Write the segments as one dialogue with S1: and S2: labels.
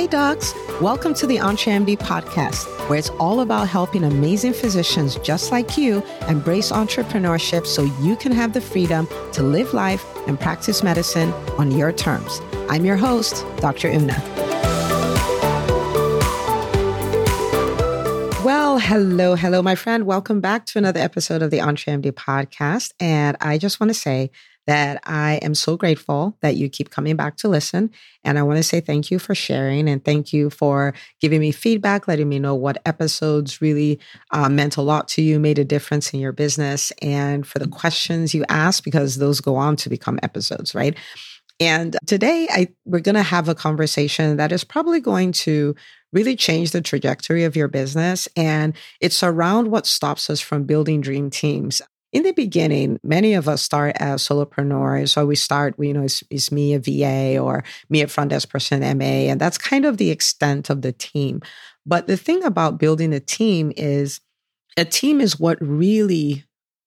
S1: Hi, docs. Welcome to the EntreMD podcast, where it's all about helping amazing physicians just like you embrace entrepreneurship so you can have the freedom to live life and practice medicine on your terms. I'm your host, Dr. Una. Well, hello, hello, my friend. Welcome back to another episode of the EntreMD podcast. And I just want to say that I am so grateful that you keep coming back to listen. And I want to say thank you for sharing and thank you for giving me feedback, letting me know what episodes really uh, meant a lot to you, made a difference in your business, and for the questions you asked, because those go on to become episodes, right? And today I we're going to have a conversation that is probably going to really change the trajectory of your business and it's around what stops us from building dream teams in the beginning, many of us start as solopreneurs. So we start, you know, it's, me, a VA, or me, a front desk person, MA, and that's kind of the extent of the team. But the thing about building a team is a team is what really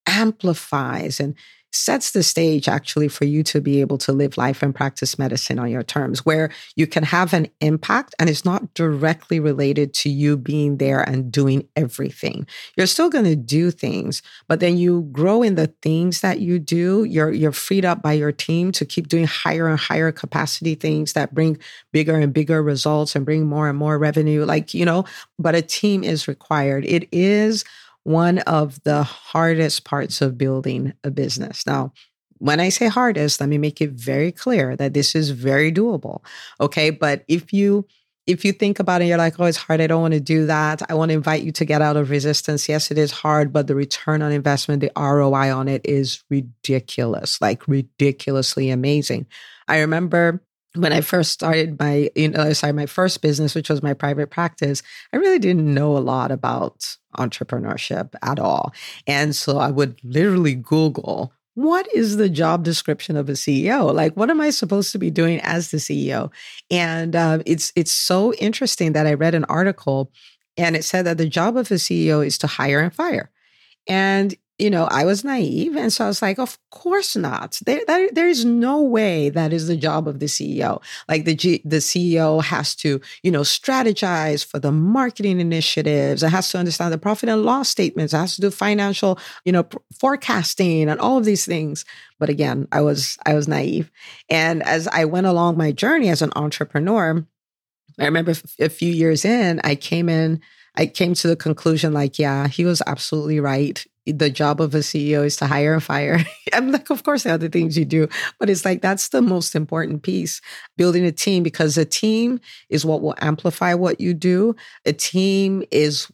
S1: amplifies and sets the stage actually for you to be able to live life and practice medicine on your terms, where you can have an impact and it's not directly related to you being there and doing everything. You're still going to do things, but then you grow in the things that you do. You're you're freed up by your team to keep doing higher and higher capacity things that bring bigger and bigger results and bring more and more revenue. Like, you know, but a team is required. It is one of the hardest parts of building a business. Now, when I say hardest, let me make it very clear that this is very doable. Okay. But if you if you think about it, you're like, oh, it's hard. I don't want to do that. I want to invite you to get out of resistance. Yes, it is hard, but the return on investment, the ROI on it is ridiculous, like ridiculously amazing. I remember when I first started my, you know, sorry, my first business, which was my private practice, I really didn't know a lot about entrepreneurship at all. And so I would literally Google, what is the job description of a CEO? Like, what am I supposed to be doing as the CEO? And uh, it's it's so interesting that I read an article, and it said that the job of a CEO is to hire and fire. And you know, I was naive. And so I was like, of course not. There, there, there is no way that is the job of the CEO. Like the, G, the CEO has to, you know, strategize for the marketing initiatives. It has to understand the profit and loss statements. It has to do financial, you know, forecasting and all of these things. But again, I was, I was naive. And as I went along my journey as an entrepreneur, I remember a few years in, I came in, I came to the conclusion like, yeah, he was absolutely right the job of a CEO is to hire and fire. I'm like, of course, there are other things you do, but it's like that's the most important piece building a team because a team is what will amplify what you do. A team is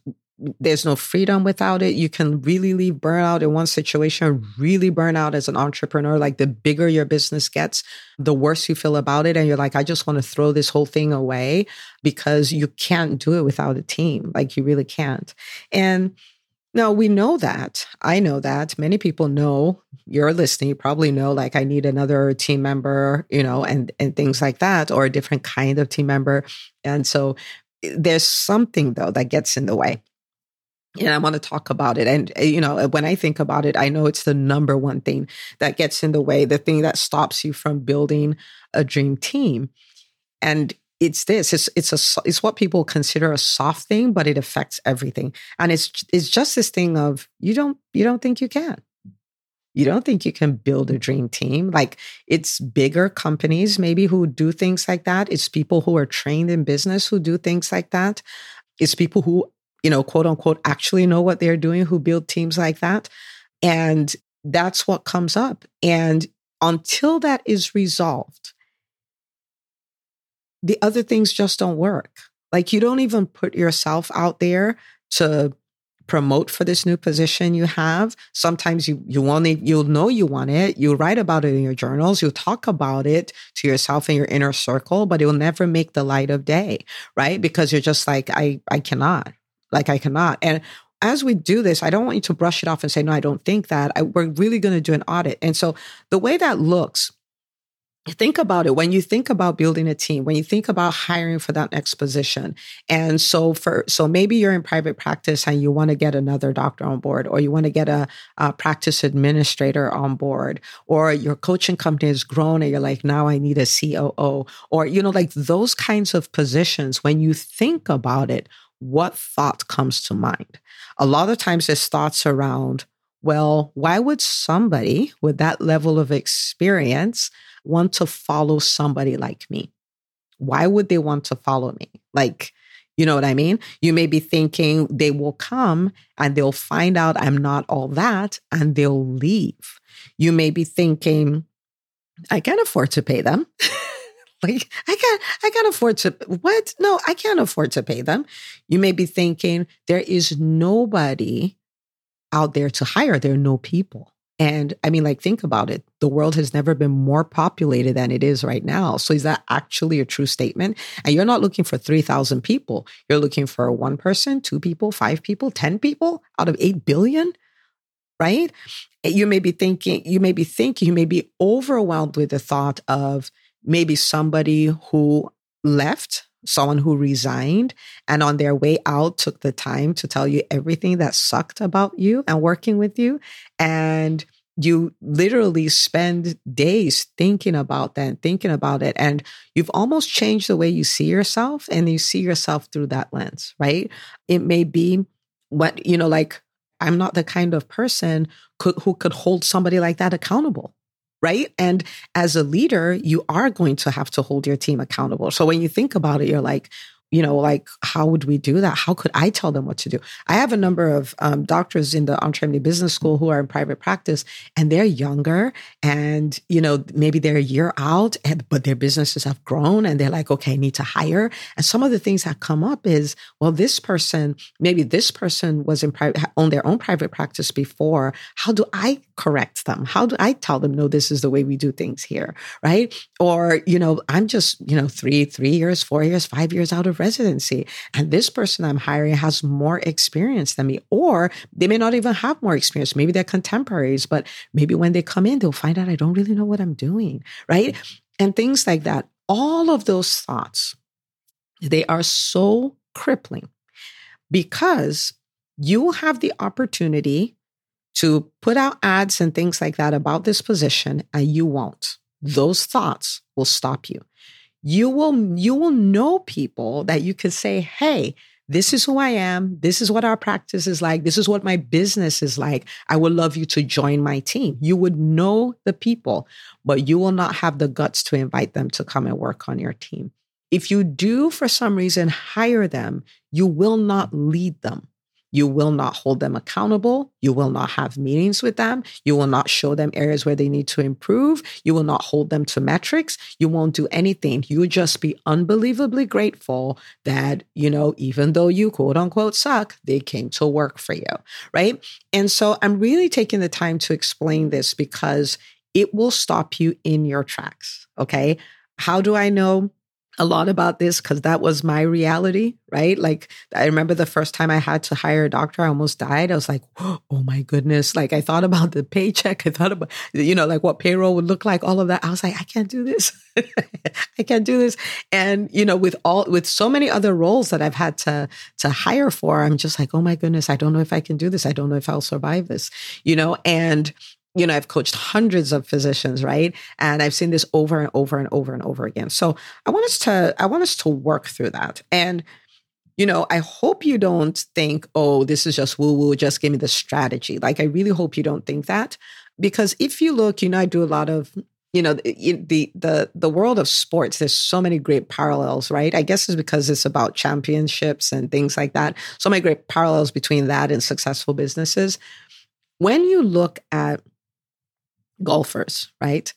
S1: there's no freedom without it. You can really leave burnout in one situation, really burn out as an entrepreneur. Like the bigger your business gets, the worse you feel about it. And you're like, I just want to throw this whole thing away because you can't do it without a team. Like you really can't. And now we know that. I know that. Many people know you're listening. You probably know, like, I need another team member, you know, and and things like that, or a different kind of team member. And so eh, there's something though that gets in the way. And I want to talk about it. And, eh, you know, when I think about it, I know it's the number one thing that gets in the way, the thing that stops you from building a dream team. And it's this it's it's a it's what people consider a soft thing but it affects everything. And it's it's just this thing of you don't you don't think you can. You don't think you can build a dream team. Like it's bigger companies maybe who do things like that. It's people who are trained in business who do things like that. It's people who you know quote unquote actually know what they're doing who build teams like that. And that's what comes up. And until that is resolved the other things just don't work. Like you don't even put yourself out there to promote for this new position you have. Sometimes you you want it, you'll know you want it. You write about it in your journals, you talk about it to yourself in your inner circle, but it will never make the light of day, right? Because you're just like, I I cannot. Like I cannot. And as we do this, I don't want you to brush it off and say, no, I don't think that. I, we're really going to do an audit. And so the way that looks think about it. When you think about building a team when you think about hiring for that next position and so for so maybe you're in private practice and you want to get another doctor on board or you want to get a, a, practice administrator on board or your coaching company has grown and you're like now i need a coo or you know like those kinds of positions when you think about it what thought comes to mind? A lot of times there's thoughts around well why would somebody with that level of experience want to follow somebody like me? Why would they want to follow me? Like, you know what I mean? You may be thinking they will come and they'll find out I'm not all that and they'll leave. You may be thinking, I can't afford to pay them. like I can't I can't afford to what? No, I can't afford to pay them. You may be thinking there is nobody out there to hire. There are no people. And I mean, like, think about it. The world has never been more populated than it is right now. So, is that actually a true statement? And you're not looking for 3,000 people. You're looking for one person, two people, five people, 10 people out of 8 billion, right? You may be thinking, you may be thinking, you may be overwhelmed with the thought of maybe somebody who left someone who resigned and on their way out took the time to tell you everything that sucked about you and working with you. And you literally spend days thinking about that, thinking about it. And you've almost changed the way you see yourself and you see yourself through that lens, right? It may be what, you know, like, I'm not the kind of person who could hold somebody like that accountable right? And as a leader, you are going to have to hold your team accountable. So when you think about it, you're like, you know, like, how would we do that? How could I tell them what to do? I have a number of um, doctors in the EntreMD Business School who are in private practice and they're younger and, you know, maybe they're a year out, and, but their businesses have grown and they're like, okay, I need to hire. And some of the things that come up is, well, this person, maybe this person was in private, owned their own private practice before. How do I correct them? How do I tell them, no, this is the way we do things here? Right. Or, you know, I'm just, you know, three, three years, four years, five years out of residency. And this person I'm hiring has more experience than me, or they may not even have more experience. Maybe they're contemporaries, but maybe when they come in, they'll find out I don't really know what I'm doing. Right. And things like that. All of those thoughts, they are so crippling because you have the opportunity to put out ads and things like that about this position and you won't. Those thoughts will stop you you will you will know people that you could say hey this is who i am. This is what our practice is like. This is what my business is like. I would love you to join my team. You would know the people but you will not have the guts to invite them to come and work on your team. If you do for some reason hire them you will not lead them you will not hold them accountable. You will not have meetings with them. You will not show them areas where they need to improve. You will not hold them to metrics. You won't do anything. You just be unbelievably grateful that, you know, even though you quote unquote suck, they came to work for you. Right. And so I'm really taking the time to explain this because it will stop you in your tracks. Okay. How do I know? A lot about this because that was my reality, right? Like, I remember the first time I had to hire a doctor, I almost died. I was like, oh my goodness. Like, I thought about the paycheck. I thought about, you know, like what payroll would look like, all of that. I was like, I can't do this. I can't do this. And, you know, with all, with so many other roles that I've had to, to hire for, I'm just like, oh my goodness, I don't know if I can do this. I don't know if I'll survive this, you know, and, you know, I've coached hundreds of physicians, right? And I've seen this over and over and over and over again. So I want us to, I want us to work through that. And, you know, I hope you don't think, oh, this is just woo woo, just give me the strategy. Like, I really hope you don't think that. Because if you look, you know, I do a lot of, you know, the, the the world of sports. There's so many great parallels, right? I guess it's because it's about championships and things like that. So many great parallels between that and successful businesses. When you look at golfers, right?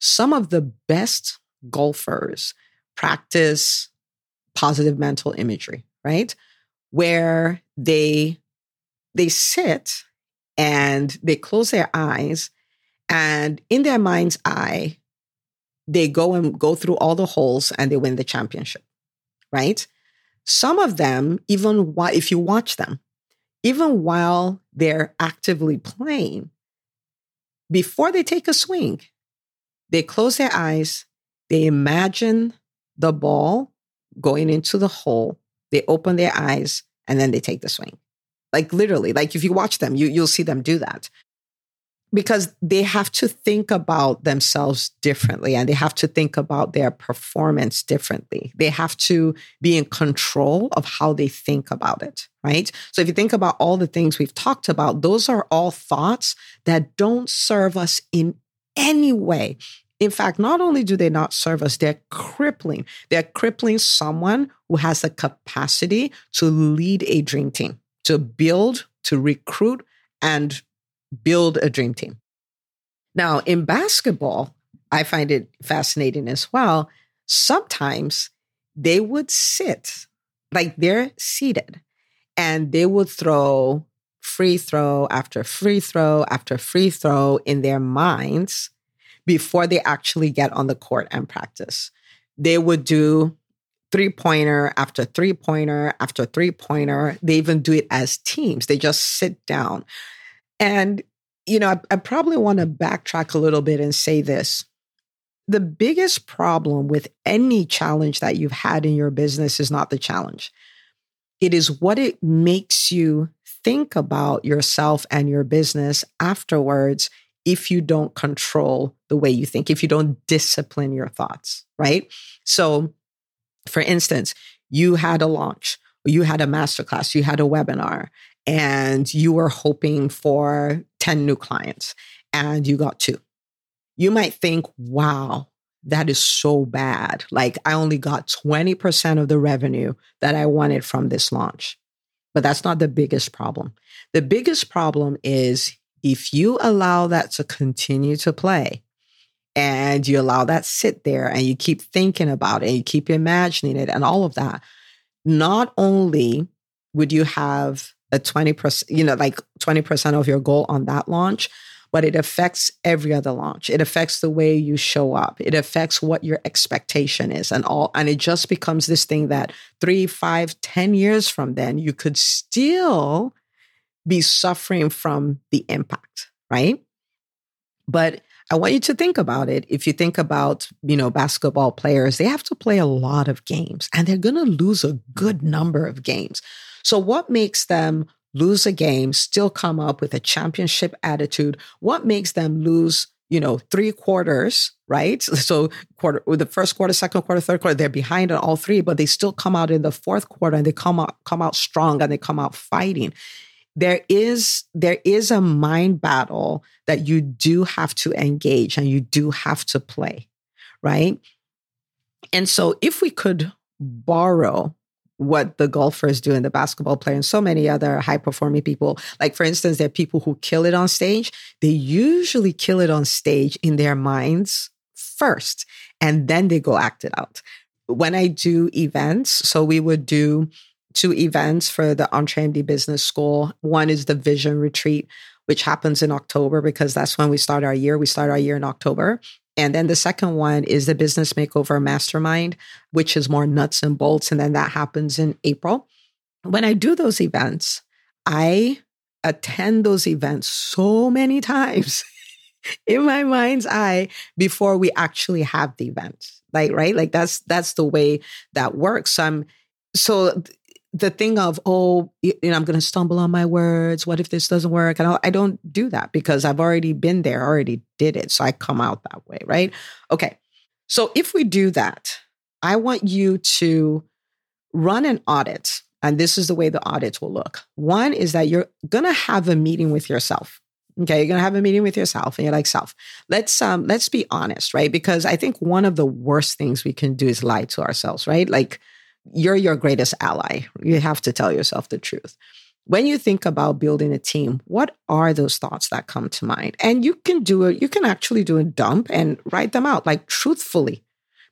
S1: Some of the best golfers practice positive mental imagery, right? Where they they sit and they close their eyes and in their mind's eye they go and go through all the holes and they win the championship, right? Some of them even while if you watch them even while they're actively playing before they take a swing, they close their eyes they imagine the ball going into the hole, they open their eyes, and then they take the swing. Like literally, like if you watch them, you, you'll see them do that because they have to think about themselves differently and they have to think about their performance differently. They have to be in control of how they think about it, right? So if you think about all the things we've talked about, those are all thoughts that don't serve us in any way. In fact, not only do they not serve us, they're crippling. They're crippling someone who has the capacity to lead a dream team, to build, to recruit, and build a dream team. Now, in basketball, I find it fascinating as well. Sometimes they would sit like they're seated and they would throw free throw after free throw after free throw in their minds before they actually get on the court and practice. They would do three pointer after three pointer after three pointer. They even do it as teams. They just sit down. And, you know, I, I probably want to backtrack a little bit and say this. The biggest problem with any challenge that you've had in your business is not the challenge. It is what it makes you think about yourself and your business afterwards if you don't control the way you think, if you don't discipline your thoughts, right? So, for instance, you had a launch, you had a masterclass, you had a webinar, and you were hoping for 10 new clients and you got two. You might think, wow, that is so bad. Like I only got 20% of the revenue that I wanted from this launch. But that's not the biggest problem. The biggest problem is if you allow that to continue to play and you allow that sit there and you keep thinking about it and you keep imagining it and all of that, not only would you have a 20%, you know, like 20% of your goal on that launch, but it affects every other launch. It affects the way you show up. It affects what your expectation is and all. And it just becomes this thing that three, five, ten years from then, you could still be suffering from the impact, right? But I want you to think about it. If you think about, you know, basketball players, they have to play a lot of games and they're going to lose a good number of games. So, what makes them lose a game, still come up with a championship attitude? What makes them lose, you know, three quarters, right? So, quarter, the first quarter, second quarter, third quarter, they're behind on all three, but they still come out in the fourth quarter and they come out, come out strong and they come out fighting. There is there is a mind battle that you do have to engage and you do have to play, right? And so if we could borrow what the golfers do and the basketball player and so many other high performing people. Like, for instance, there are people who kill it on stage. They usually kill it on stage in their minds first, and then they go act it out. When I do events, so we would do two events for the EntreMD Business School. One is the Vision Retreat, which happens in October because that's when we start our year. We start our year in October. And then the second one is the Business Makeover Mastermind, which is more nuts and bolts. And then that happens in April. When I do those events, I attend those events so many times in my mind's eye before we actually have the event. Like, right? Like that's that's the way that works. So I'm so the thing of oh you know i'm going to stumble on my words. What if this doesn't work? And i don't do that because i've already been there already did it so i come out that way right? Okay so if we do that i want you to run an audit and this is the way the audits will look. One is that you're going to have a meeting with yourself okay? You're going to have a meeting with yourself and you're like self let's um let's be honest right? Because i think one of the worst things we can do is lie to ourselves right? Like you're your greatest ally. You have to tell yourself the truth. When you think about building a team, what are those thoughts that come to mind? And you can do it, you can actually do a dump and write them out like truthfully.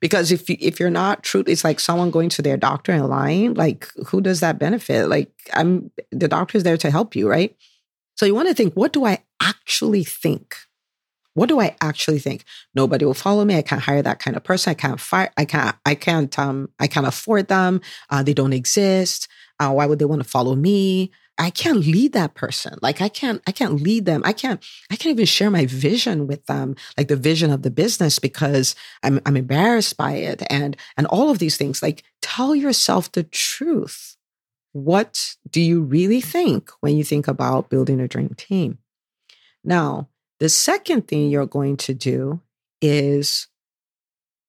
S1: Because if you, if you're not truth, it's like someone going to their doctor and lying. Like, who does that benefit? Like, I'm the doctor's there to help you, right? So you want to think, what do I actually think? What do I actually think? Nobody will follow me. I can't hire that kind of person. I can't fire. I can't. I can't. Um. I can't afford them. Uh, they don't exist. Uh, why would they want to follow me? I can't lead that person. Like I can't, I can't lead them. I can't, I can't even share my vision with them, like the vision of the business because I'm, I'm embarrassed by it and, and all of these things. Like tell yourself the truth. What do you really think when you think about building a dream team? Now, the second thing you're going to do is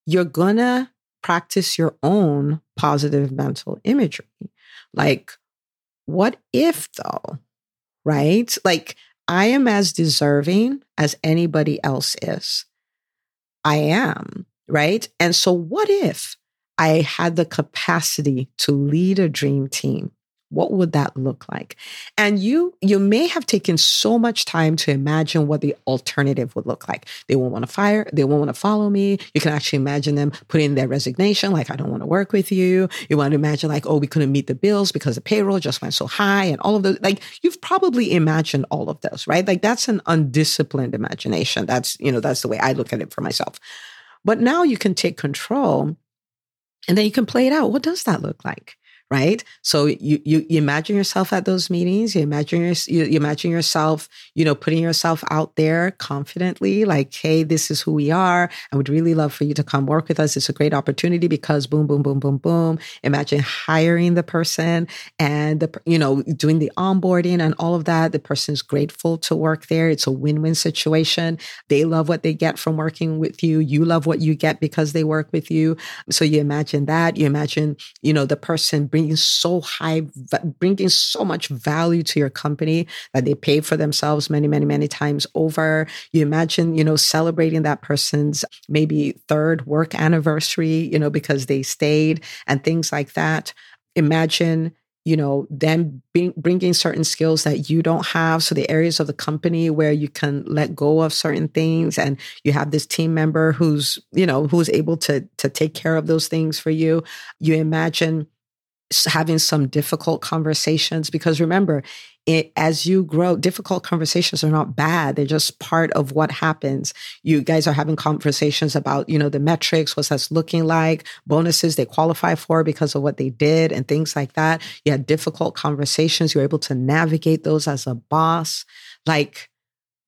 S1: you're going to practice your own positive mental imagery. Like, what if though? Right? Like, I am as deserving as anybody else is. I am, right? And so, what if I had the capacity to lead a dream team? What would that look like? And you you may have taken so much time to imagine what the alternative would look like. They won't want to fire, they won't want to follow me. You can actually imagine them putting their resignation, like I don't want to work with you. You want to imagine like, oh, we couldn't meet the bills because the payroll just went so high and all of those. Like you've probably imagined all of those, right? Like that's an undisciplined imagination. That's, you know, that's the way I look at it for myself. But now you can take control and then you can play it out. What does that look like? Right? So you, you, you imagine yourself at those meetings. You imagine your, you, you imagine yourself, you know, putting yourself out there confidently, like, "Hey, this is who we are. I would really love for you to come work with us. It's a great opportunity because boom, boom, boom, boom, boom." Imagine hiring the person and the, you know, doing the onboarding and all of that. The person is grateful to work there. It's a win-win situation. They love what they get from working with you. You love what you get because they work with you. So you imagine that. You imagine, you know, the person bringing so high, bringing so much value to your company that they pay for themselves many, many, many times over. You imagine, you know, celebrating that person's maybe third work anniversary, you know, because they stayed and things like that. Imagine you know them bringing certain skills that you don't have so the areas of the company where you can let go of certain things and you have this team member who's you know who's able to to take care of those things for you you imagine having some difficult conversations because remember it, as you grow difficult conversations are not bad they're just part of what happens. You guys are having conversations about you know the metrics what's that's looking like bonuses they qualify for because of what they did and things like that. You had difficult conversations you're able to navigate those as a boss. Like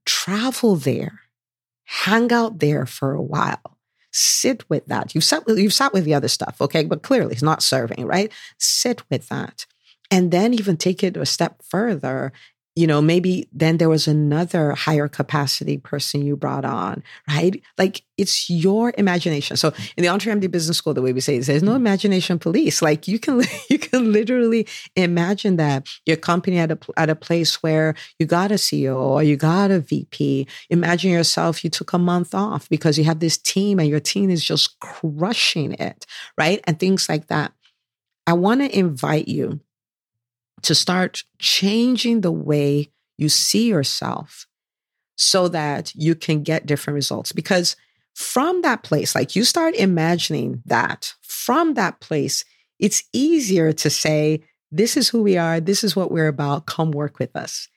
S1: travel there hang out there for a while Sit with that. You've sat with, you've sat with the other stuff, okay? But clearly it's not serving, right? Sit with that. And then even take it a step further you know, maybe then there was another higher capacity person you brought on, right? Like it's your imagination. So in the EntreMD Business School, the way we say is there's no imagination police. Like you can you can literally imagine that your company at a at a place where you got a CEO or you got a VP. Imagine yourself you took a month off because you have this team and your team is just crushing it, right? And things like that. I want to invite you to start changing the way you see yourself so that you can get different results. Because from that place, like you start imagining that, from that place, it's easier to say, This is who we are. This is what we're about. Come work with us.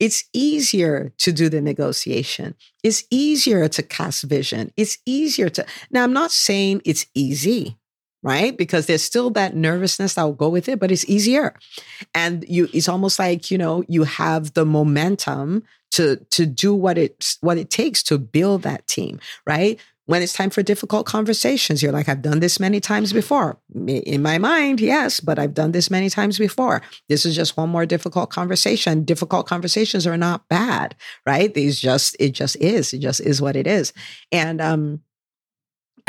S1: It's easier to do the negotiation. It's easier to cast vision. It's easier to. Now, I'm not saying it's easy right? Because there's still that nervousness that will go with it, but it's easier. And you it's almost like, you know, you have the momentum to to do what it what it takes to build that team, right? When it's time for difficult conversations, you're like, I've done this many times before. In my mind, yes, but I've done this many times before. This is just one more difficult conversation. Difficult conversations are not bad, right? These just, it just is. It just is what it is. And um,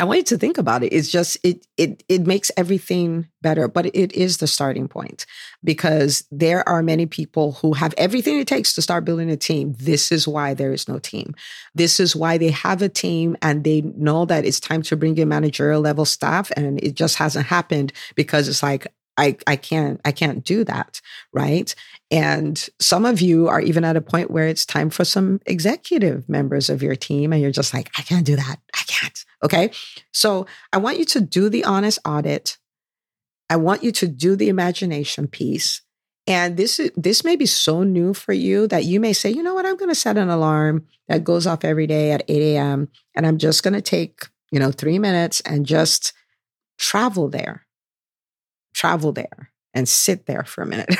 S1: I want you to think about it. It's just it it it makes everything better, but it is the starting point because there are many people who have everything it takes to start building a team. This is why there is no team. This is why they have a team and they know that it's time to bring in managerial level staff and it just hasn't happened because it's like I, I can't I can't do that, right? And some of you are even at a point where it's time for some executive members of your team, and you're just like, I can't do that. I can't. Okay. So I want you to do the honest audit. I want you to do the imagination piece. And this is this may be so new for you that you may say, you know what, I'm going to set an alarm that goes off every day at 8 a.m. And I'm just going to take, you know, three minutes and just travel there. Travel there and sit there for a minute.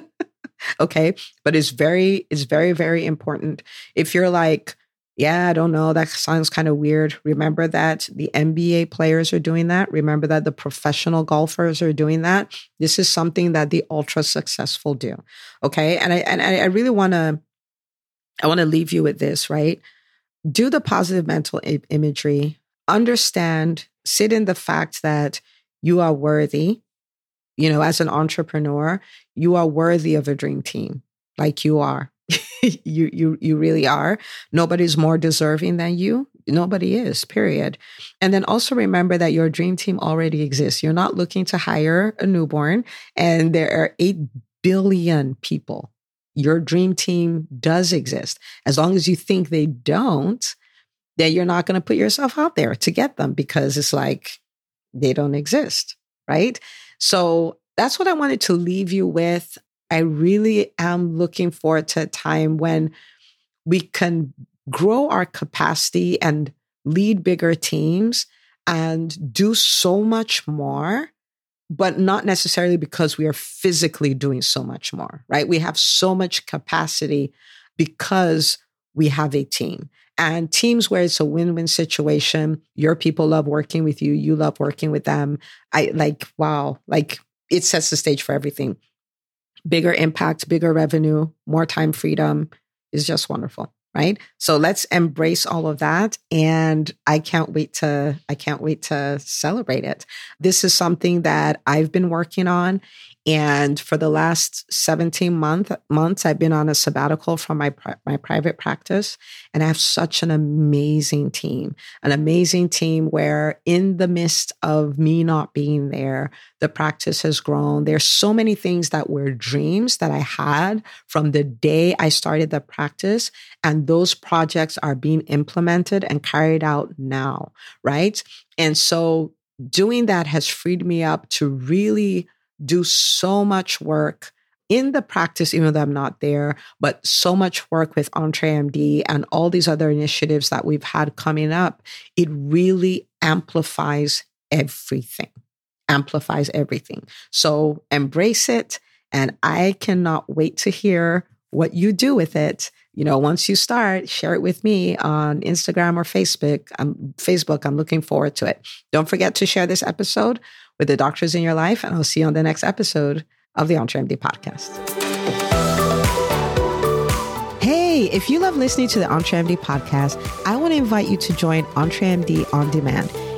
S1: okay. But it's very, it's very, very important. If you're like, yeah, I don't know. That sounds kind of weird. Remember that the NBA players are doing that. Remember that the professional golfers are doing that. This is something that the ultra successful do. Okay. And I, and I really want to, I want to leave you with this, right? Do the positive mental I- imagery, understand, sit in the fact that you are worthy. You know, as an entrepreneur, you are worthy of a dream team like you are. you you you really are. Nobody's more deserving than you. Nobody is, period. And then also remember that your dream team already exists. You're not looking to hire a newborn, and there are 8 billion people. Your dream team does exist. As long as you think they don't, then you're not going to put yourself out there to get them because it's like they don't exist. Right. So that's what I wanted to leave you with. I really am looking forward to a time when we can grow our capacity and lead bigger teams and do so much more, but not necessarily because we are physically doing so much more, right? We have so much capacity because we have a team. And teams where it's a win-win situation, your people love working with you, you love working with them. I like, wow, like it sets the stage for everything bigger impact, bigger revenue, more time freedom is just wonderful, right? So let's embrace all of that and I can't wait to I can't wait to celebrate it. This is something that I've been working on and for the last 17 month, months, I've been on a sabbatical from my, my private practice. And I have such an amazing team, an amazing team where, in the midst of me not being there, the practice has grown. There's so many things that were dreams that I had from the day I started the practice. And those projects are being implemented and carried out now, right? And so doing that has freed me up to really do so much work in the practice, even though I'm not there, but so much work with EntreMD and all these other initiatives that we've had coming up, it really amplifies everything, amplifies everything. So embrace it. And I cannot wait to hear what you do with it. You know, once you start, share it with me on Instagram or Facebook. I'm Facebook. I'm looking forward to it. Don't forget to share this episode with the doctors in your life. And I'll see you on the next episode of the EntreMD podcast. Hey, if you love listening to the EntreMD podcast, I want to invite you to join EntreMD On Demand.